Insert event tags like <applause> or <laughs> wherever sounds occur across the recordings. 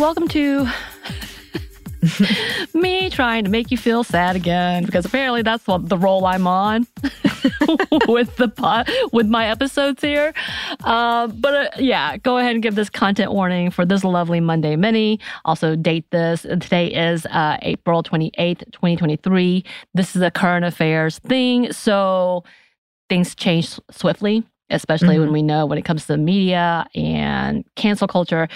And welcome to <laughs> me trying to make you feel sad again because apparently that's what the role I'm on <laughs> with the pot with my episodes here. Uh, but uh, yeah, go ahead and give this content warning for this lovely Monday mini. Also, date this. Today is uh, April 28th, 2023. This is a current affairs thing, so things change swiftly especially when we know when it comes to media and cancel culture.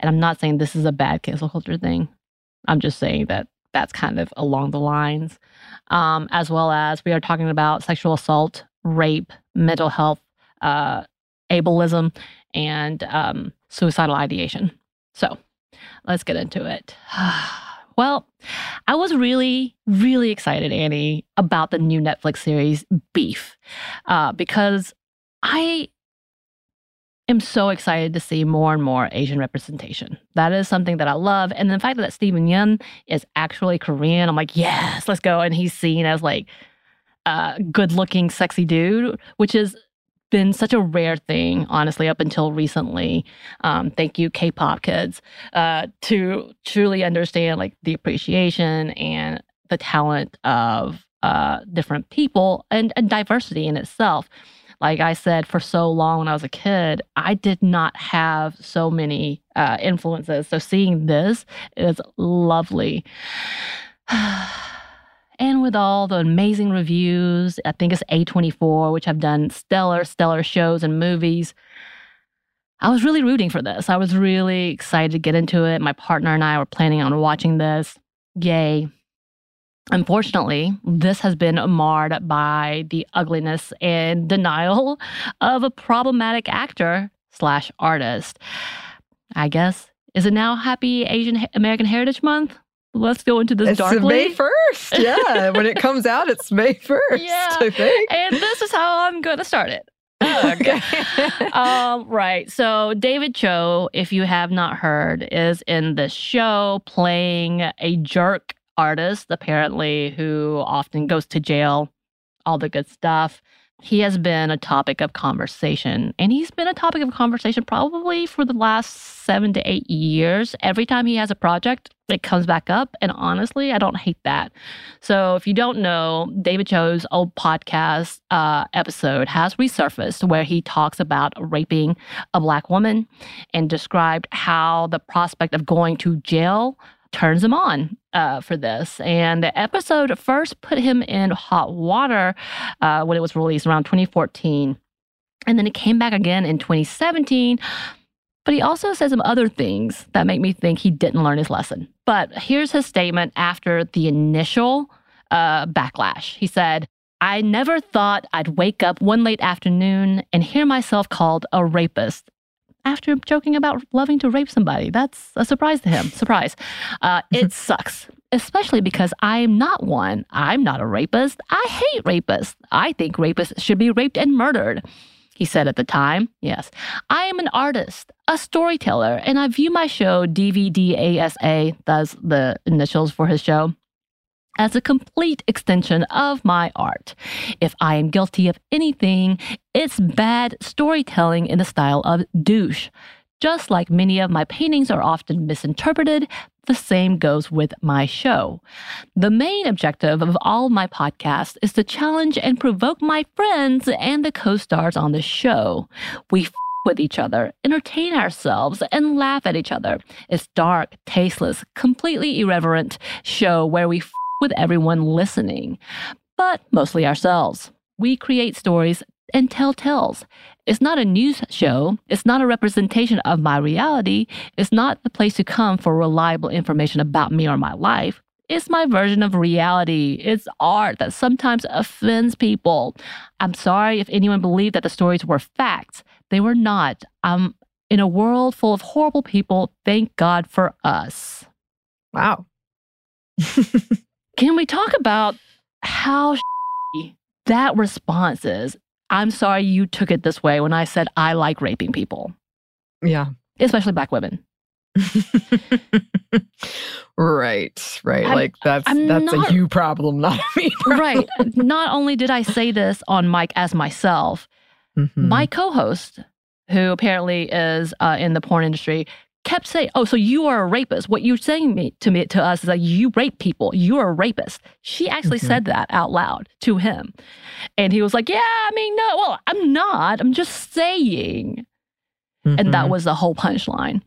And I'm not saying this is a bad cancel culture thing. I'm just saying that that's kind of along the lines, um, as well as we are talking about sexual assault, rape, mental health, uh, ableism, and um, suicidal ideation. So let's get into it. <sighs> well, I was really, really excited, Annie, about the new Netflix series Beef, uh, because I am so excited to see more and more Asian representation. That is something that I love. And the fact that Steven Yeun is actually Korean, I'm like, yes, let's go. And he's seen as like a good looking, sexy dude, which has been such a rare thing, honestly, up until recently. Um, thank you, K pop kids, uh, to truly understand like the appreciation and the talent of uh, different people and, and diversity in itself like I said, for so long when I was a kid, I did not have so many uh, influences. So seeing this is lovely. <sighs> and with all the amazing reviews, I think it's A24, which have done stellar, stellar shows and movies. I was really rooting for this. I was really excited to get into it. My partner and I were planning on watching this. Yay. Unfortunately, this has been marred by the ugliness and denial of a problematic actor slash artist. I guess is it now Happy Asian American Heritage Month? Let's go into this It's darkly. May 1st. <laughs> Yeah. when it comes out, it's May 1st, Yeah. I think. and this is how I'm going to start it. <laughs> Okay. um, right. So David Choe, if you have not heard, is in the show playing a jerk artist, apparently, who often goes to jail, all the good stuff. He has been a topic of conversation, and he's been a topic of conversation probably for the last seven to eight years. Every time he has a project, it comes back up. And honestly, I don't hate that. So, if you don't know, David Choe's old podcast uh, episode has resurfaced where he talks about raping a Black woman and described how the prospect of going to jail turns him on uh, for this. And the episode first put him in hot water uh, when it was released around 2014. And then it came back again in 2017. But he also said some other things that make me think he didn't learn his lesson. But here's his statement after the initial uh, backlash. He said, I never thought I'd wake up one late afternoon and hear myself called a rapist after joking about loving to rape somebody. That's a surprise to him. Surprise. Uh, it <laughs> sucks, especially because I'm not one. I'm not a rapist. I hate rapists. I think rapists should be raped and murdered. He said at the time, yes. I am an artist, a storyteller, and I view my show, DVDASA, that's the initials for his show, as a complete extension of my art. If I am guilty of anything, it's bad storytelling in the style of douche. Just like many of my paintings are often misinterpreted, the same goes with my show. The main objective of all my podcasts is to challenge and provoke my friends and the co stars on the show. We f- with each other, entertain ourselves, and laugh at each other. It's dark, tasteless, completely irreverent show where we f- with everyone listening, but mostly ourselves. We create stories and tell tales. It's not a news show. It's not a representation of my reality. It's not the place to come for reliable information about me or my life. It's my version of reality. It's art that sometimes offends people. I'm sorry if anyone believed that the stories were facts. They were not. I'm in a world full of horrible people. Thank God for us. Wow. <laughs> Can we talk about how that response is? I'm sorry you took it this way when I said I like raping people, Yeah. especially black women. right. Right. I'm- like that's I'm that's not- a you problem, <laughs> not a me problem. Right. Not only did I say this on mic as myself, Mhm. my co-host, who apparently is uh, in the porn industry, kept saying, "Oh, so you are a rapist? What you're saying me to me to us is that you rape people. You are a rapist." She actually Mhm. said that out loud to him, and he was like, "Yeah, I mean, no, well, I'm not. I'm just saying." And that Mhm. was the whole punchline.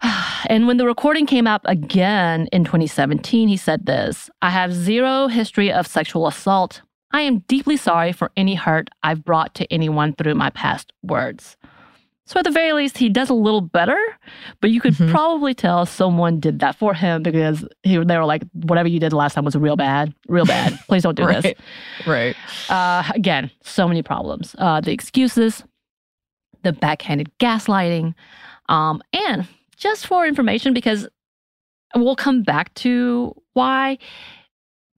<sighs> And when the recording came out again in 2017, he said this I have zero history of sexual assault. I am deeply sorry for any hurt I've brought to anyone through my past words. So, at the very least, he does a little better, but you could Mhm. probably tell someone did that for him because he, they were like, whatever you did last time was real bad, real bad. <laughs> Please don't do this. right. Right. Uh, again, so many problems. Uh, the excuses, the backhanded gaslighting, um, and just for information, because we'll come back to why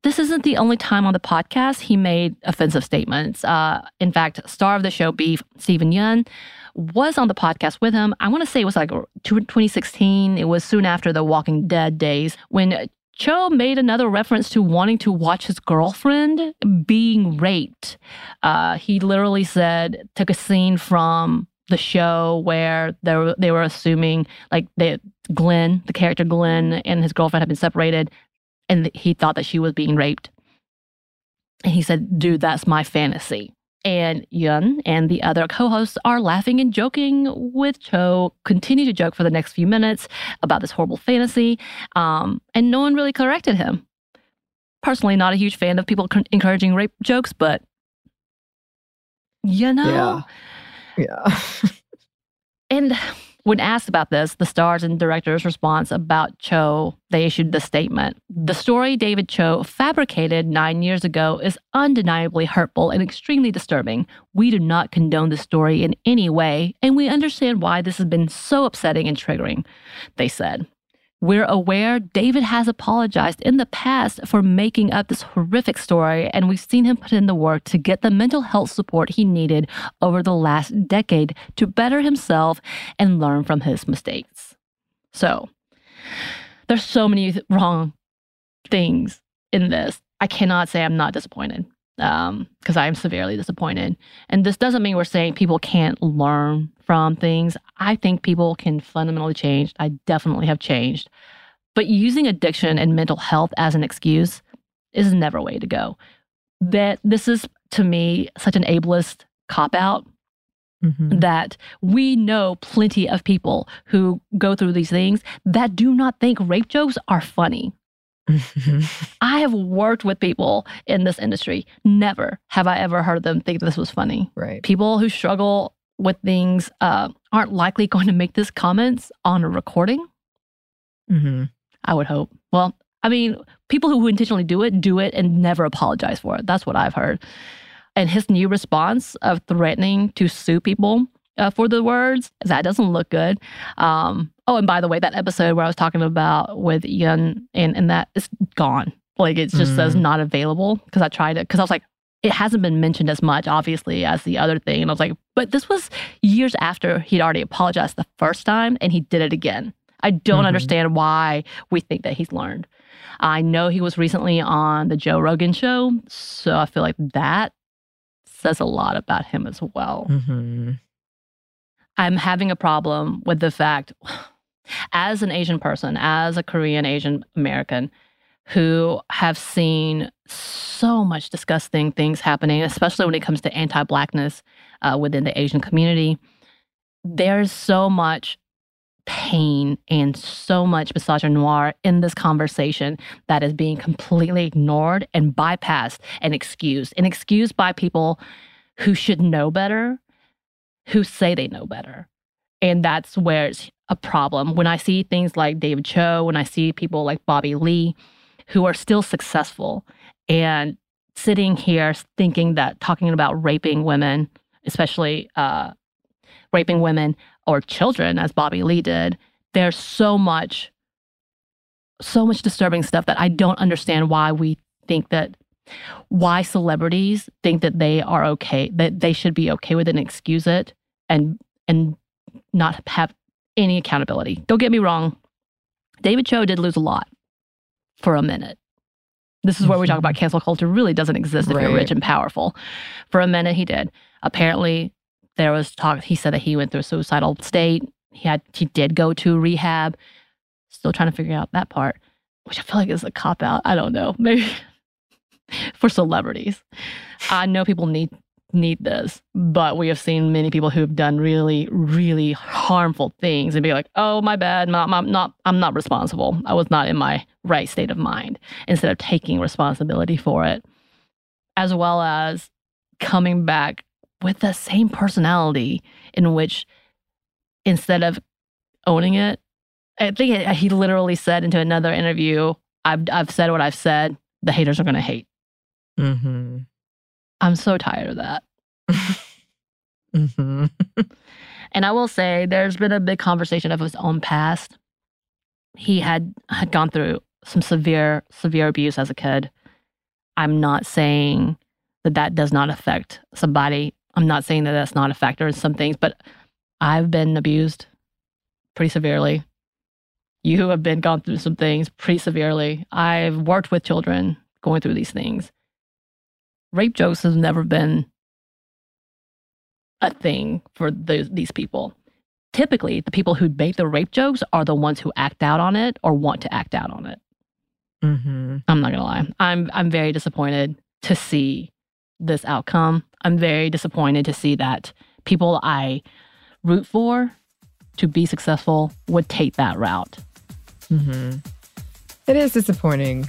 this isn't the only time on the podcast he made offensive statements. Uh, in fact, star of the show, Beef, Steven Yeun, was on the podcast with him. I want to say it was like 2016. It was soon after the Walking Dead days when Choe made another reference to wanting to watch his girlfriend being raped. Uh, he literally said, took a scene from the show where they were, they were assuming like they, Glenn, the character Glenn, and his girlfriend had been separated, and he thought that she was being raped. And he said, dude, that's my fantasy. And Yeun and the other co hosts are laughing and joking with Choe, continue to joke for the next few minutes about this horrible fantasy. Um, and no one really corrected him. Personally, not a huge fan of people con- encouraging rape jokes, but you know. Yeah. Yeah. <laughs> And when asked about this, the stars and director's response about Choe, they issued the statement. The story David Choe fabricated nine years ago is undeniably hurtful and extremely disturbing. We do not condone the story in any way, and we understand why this has been so upsetting and triggering, they said. We're aware David has apologized in the past for making up this horrific story, and we've seen him put in the work to get the mental health support he needed over the last decade to better himself and learn from his mistakes. So, there's so many wrong things in this. I cannot say I'm not disappointed because I am severely disappointed. And this doesn't mean we're saying people can't learn from things. I think people can fundamentally change. I definitely have changed. But using addiction and mental health as an excuse is never a way to go. That this is to me such an ableist cop out Mhm. that we know plenty of people who go through these things that do not think rape jokes are funny. Mhm. I have worked with people in this industry. Never have I ever heard them think this was funny. right. People who struggle with things uh, aren't likely going to make these comments on a recording. hmm I would hope. Well, I mean, people who intentionally do it do it and never apologize for it. That's what I've heard. And his new response of threatening to sue people uh, for the words that doesn't look good. Um, oh, and by the way, that episode where I was talking about with Ian and and that is gone. Like it just mm. says not available because I tried it because I was like, it hasn't been mentioned as much, obviously, as the other thing. And I was like, but this was years after he'd already apologized the first time and he did it again. I don't mm-hmm. understand why we think that he's learned. I know he was recently on the Joe Rogan show, so I feel like that says a lot about him as well. Mm-hmm. I'm having a problem with the fact, as an Asian person, as a Korean Asian American, who have seen so much disgusting things happening, especially when it comes to anti Blackness uh, within the Asian community. There's so much pain and so much misogynoir in this conversation that is being completely ignored and bypassed and excused, and excused by people who should know better, who say they know better. And that's where it's a problem. When I see things like David Choe, when I see people like Bobby Lee, who are still successful and sitting here thinking that talking about raping women, especially uh, raping women or children, as Bobby Lee did, there's so much, so much disturbing stuff that I don't understand why we think that why celebrities think that they are okay, that they should be okay with it and excuse it and and not have any accountability. Don't get me wrong. David Choe did lose a lot for a minute. This is where we talk about mm-hmm. cancel culture really doesn't exist if right. you're rich and powerful. For a minute, he did. Apparently, there was talk. He said that he went through a suicidal state. He had he did go to rehab. Still trying to figure out that part, which I feel like is a cop out. I don't know. <laughs> Maybe for celebrities, I know people need need this, but we have seen many people who have done really, really harmful things and be like, "Oh, my bad. I'm, not. I'm not responsible. I was not in my right state of mind." Instead of taking responsibility for it, as well as coming back with the same personality in which, instead of owning it, I think he literally said into another interview, "I've I've said what I've said. The haters are going to hate." Mm-hmm. I'm so tired of that. <laughs> mm-hmm. and I will say, there's been a big conversation of his own past. He had had gone through some severe, severe abuse as a kid. I'm not saying that that does not affect somebody. I'm not saying that that's not a factor in some things, but I've been abused pretty severely. You have been gone through some things pretty severely. I've worked with children going through these things rape jokes has never been a thing for the, these people. Typically, the people who make the rape jokes are the ones who act out on it or want to act out on it. Mm-hmm. I'm not gonna lie. I'm I'm very disappointed to see this outcome. I'm very disappointed to see that people I root for to be successful would take that route. Mm-hmm. It is disappointing.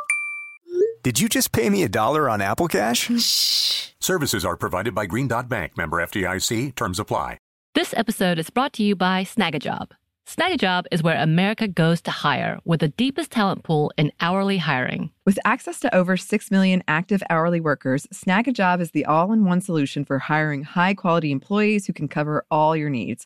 Did you just pay me a dollar on Apple Cash? Shh. Services are provided by Green Dot Bank, member FDIC. Terms apply. This episode is brought to you by Snagajob. Snagajob is where America goes to hire with the deepest talent pool in hourly hiring. With access to over 6 million active hourly workers, Snagajob is the all in one solution for hiring high quality employees who can cover all your needs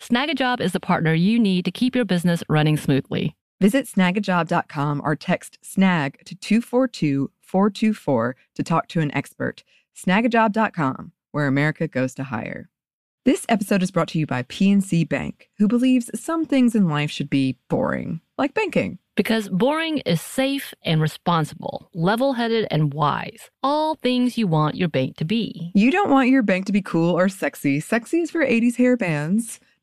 Snagajob is the partner you need to keep your business running smoothly. Visit snagajob.com or text snag to 242 424 to talk to an expert. Snagajob.com, where America goes to hire. This episode is brought to you by PNC Bank, who believes some things in life should be boring, like banking. Because boring is safe and responsible, level headed and wise. All things you want your bank to be. You don't want your bank to be cool or sexy. Sexy is for 80s hair bands,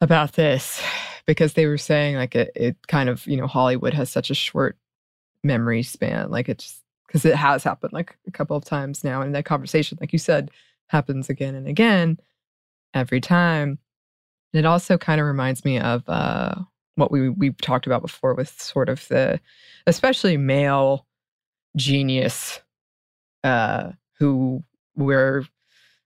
about this because they were saying like it, it kind of you know Hollywood has such a short memory span like it's because it has happened like a couple of times now and that conversation like you said happens again and again every time. And it also kind of reminds me of uh what we we talked about before with sort of the especially male genius uh who we're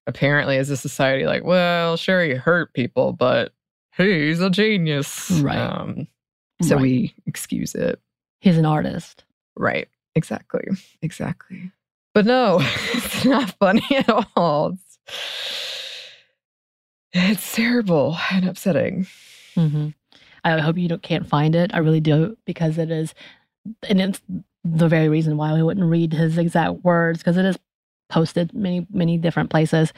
apparently as a society like well sure he hurt people but he's a genius Right. um so Right. we excuse it He's an artist. Right. Exactly. Exactly. But no, <laughs> it's not funny at all. It's, it's terrible and upsetting. hmm I hope you don't, can't find it. I really do because it is, and it's the very reason why we wouldn't read his exact words because it is posted many many different places.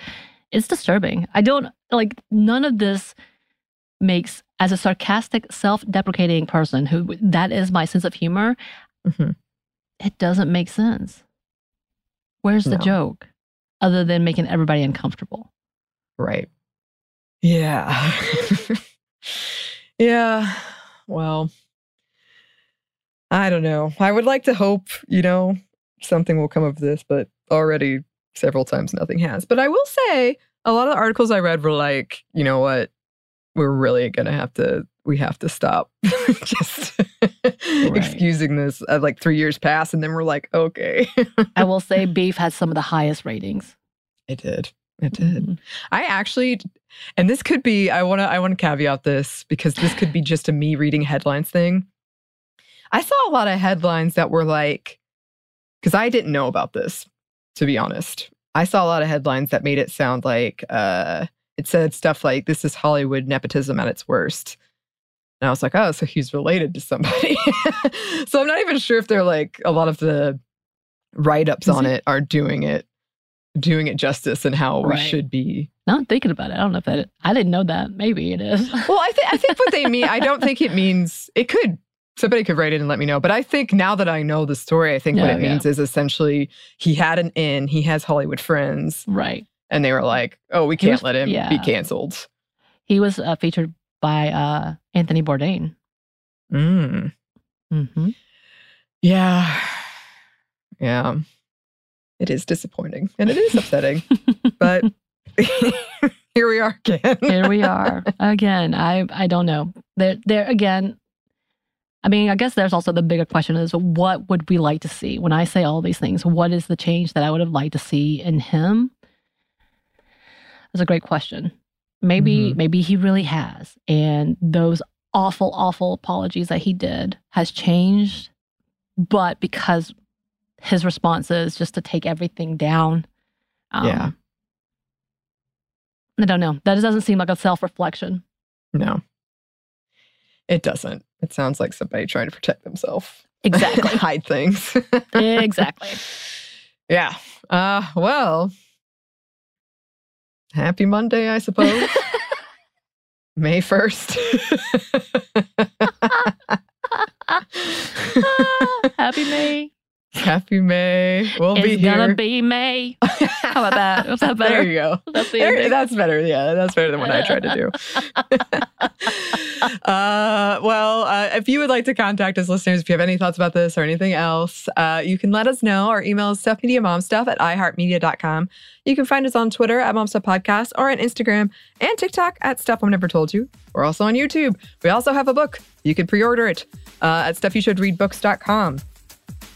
It's disturbing. I don't like none of this makes as a sarcastic, self-deprecating person who that is my sense of humor. Mhm. It doesn't make sense. Where's the No. joke, other than making everybody uncomfortable? Right. Yeah. <laughs> yeah. Well, I don't know. I would like to hope, you know, something will come of this, but already several times nothing has. But I will say a lot of the articles I read were like, you know what? We're really going to have to, we have to stop <laughs> just excusing this. Uh, like three years pass, and then we're like, okay. <laughs> I will say, Beef has some of the highest ratings. it did. It did. Mhm. I actually, and this could be, I want to, I want to caveat this because this could be just a me reading headlines thing. I saw a lot of headlines that were like, because I didn't know about this, to be honest. I saw a lot of headlines that made it sound like uh, it said stuff like, this is Hollywood nepotism at its worst. And I was like, oh, so he's related to somebody. <laughs> so I'm not even sure if they're like, a lot of the write ups on it- it are doing it, doing it justice and how we should be Now I'm thinking about it. I don't know if that. I didn't know that. Maybe it is. Well, I think I think what they mean. I don't think it <laughs> means it could. Somebody could write it and let me know. But I think now that I know the story, I think what Yeah, it yeah. means is essentially he had an in. He has Hollywood friends, right. And they were like, "Oh, we can't was- let him be canceled." He was uh, featured by uh, Anthony Bourdain. Mm. hmm Yeah, yeah. It is disappointing and it is upsetting, but <laughs> <laughs> here we are again. Here we <laughs> are again. I I don't know. There there again. I mean, I guess there's also the bigger question is what would we like to see? When I say all these things, what is the change that I would have liked to see in him? That's a great question. Maybe Mhm. maybe he really has, and those awful awful apologies that he did has changed, but because his response is just to take everything down. Um, Yeah. I don't know. That doesn't seem like a self reflection. No, it doesn't. It sounds like somebody trying to protect themselves. Exactly. <laughs> hide things. <laughs> exactly. Yeah. Uh well. Happy Monday, I suppose. <laughs> May 1st. <laughs> Happy May. Happy May. We'll be it's here. gonna be May. <laughs> How about that? Was that better? There you go. That's the There- that's better. Yeah, that's better than what I tried to do. <laughs> uh, well, uh, if you would like to contact us, listeners, if you have any thoughts about this or anything else, uh, you can let us know. Our email is stuffmediamomstuff at iheartmedia.com. You can find us on Twitter at Momstuff Podcast or on Instagram and TikTok at Stuff I've Never Told You. We're also on YouTube. We also have a book. You can pre order it uh, at stuffyoushouldreadbooks.com.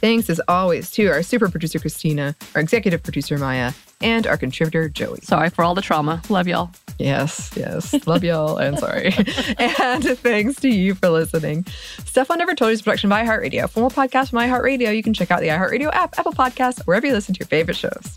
Thanks as always to our super producer Christina, our executive producer Maya, and our contributor Joey. Sorry for all the trauma. Love y'all. Yes, yes. Love y'all and sorry. <laughs> and thanks to you for listening. Stuff I Never Told You is production by iHeartRadio. For more podcasts from iHeartRadio, you can check out the iHeartRadio app, Apple Podcasts, wherever you listen to your favorite shows.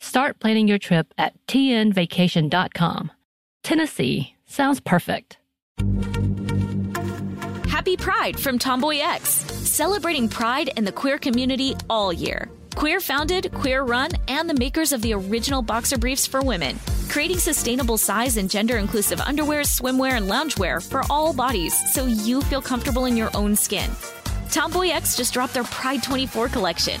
Start planning your trip at tnvacation.com. Tennessee sounds perfect. Happy Pride from Tomboy X, celebrating pride and the queer community all year. Queer founded, queer run, and the makers of the original boxer briefs for women, creating sustainable size and gender inclusive underwear, swimwear, and loungewear for all bodies so you feel comfortable in your own skin. Tomboy X just dropped their Pride 24 collection